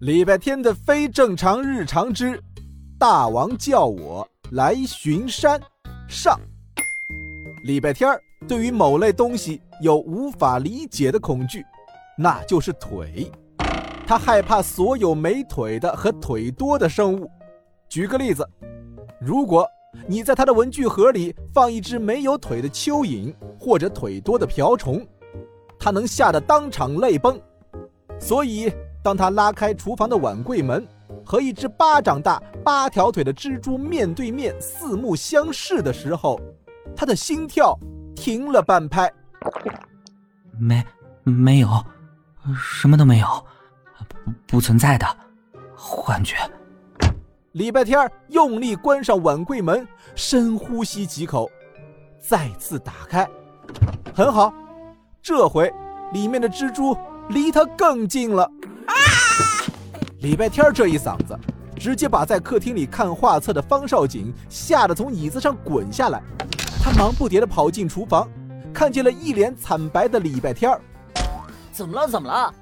礼拜天的非正常日常之大王叫我来巡山上。礼拜天儿对于某类东西有无法理解的恐惧，那就是腿。他害怕所有没腿的和腿多的生物。举个例子，如果你在他的文具盒里放一只没有腿的蚯蚓或者腿多的瓢虫，他能吓得当场泪崩。所以，当他拉开厨房的碗柜门，和一只巴掌大、八条腿的蜘蛛面对面四目相视的时候，他的心跳停了半拍。没，没有，什么都没有，不不存在的幻觉。礼拜天用力关上碗柜门，深呼吸几口，再次打开。很好，这回里面的蜘蛛离他更近了。礼拜天这一嗓子，直接把在客厅里看画册的方少景吓得从椅子上滚下来。他忙不迭地跑进厨房，看见了一脸惨白的礼拜天儿。怎么了？怎么了？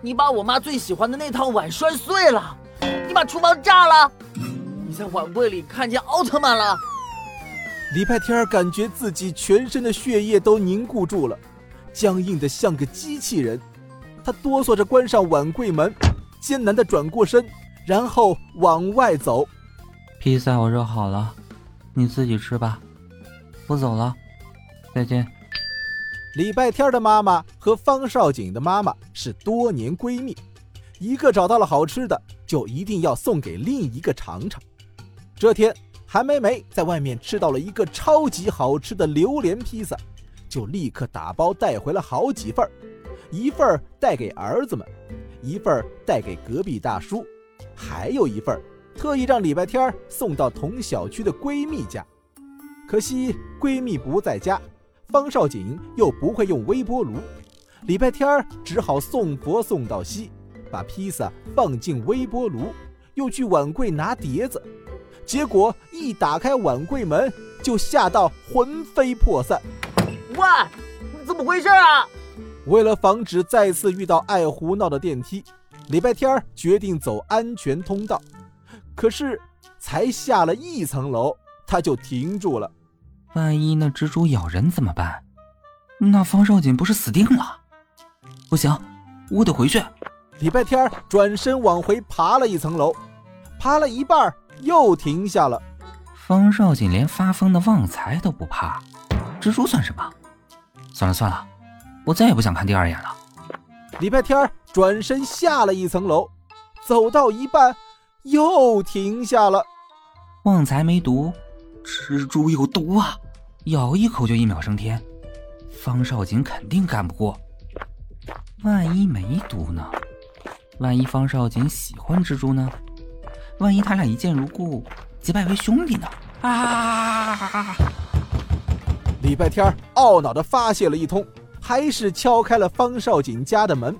你把我妈最喜欢的那套碗摔碎了，你把厨房炸了，你在碗柜里看见奥特曼了。礼拜天儿感觉自己全身的血液都凝固住了，僵硬的像个机器人。他哆嗦着关上碗柜门。艰难地转过身，然后往外走。披萨我热好了，你自己吃吧。我走了，再见。礼拜天的妈妈和方少景的妈妈是多年闺蜜，一个找到了好吃的，就一定要送给另一个尝尝。这天，韩梅梅在外面吃到了一个超级好吃的榴莲披萨，就立刻打包带回了好几份一份带给儿子们。一份带给隔壁大叔，还有一份特意让礼拜天送到同小区的闺蜜家。可惜闺蜜不在家，方少锦又不会用微波炉，礼拜天只好送佛送到西，把披萨放进微波炉，又去碗柜拿碟子。结果一打开碗柜门，就吓到魂飞魄散。喂，怎么回事啊？为了防止再次遇到爱胡闹的电梯，礼拜天决定走安全通道。可是才下了一层楼，他就停住了。万一那蜘蛛咬人怎么办？那方少锦不是死定了？不行，我得回去。礼拜天转身往回爬了一层楼，爬了一半又停下了。方少锦连发疯的旺财都不怕，蜘蛛算什么？算了算了。我再也不想看第二眼了。礼拜天转身下了一层楼，走到一半又停下了。旺财没毒，蜘蛛有毒啊！咬一口就一秒升天，方少景肯定干不过。万一没毒呢？万一方少景喜欢蜘蛛呢？万一他俩一见如故，结拜为兄弟呢？啊！礼拜天懊恼的发泄了一通。还是敲开了方少锦家的门，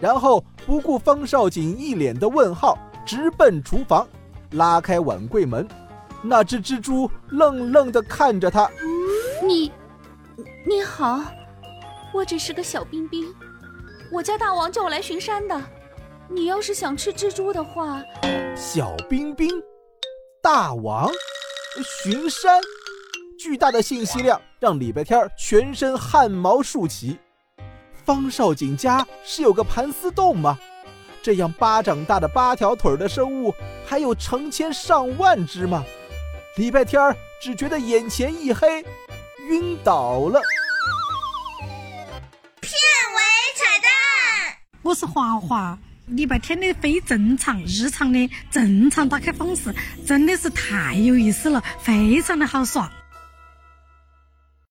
然后不顾方少锦一脸的问号，直奔厨房，拉开碗柜门，那只蜘蛛愣愣的看着他。你，你好，我只是个小冰冰，我家大王叫我来巡山的。你要是想吃蜘蛛的话，小冰冰，大王，巡山。巨大的信息量让礼拜天全身汗毛竖起。方少景家是有个盘丝洞吗？这样巴掌大的八条腿的生物还有成千上万只吗？礼拜天只觉得眼前一黑，晕倒了。片尾彩蛋，我是华华。礼拜天的非正常日常的正常打开方式，真的是太有意思了，非常的好耍。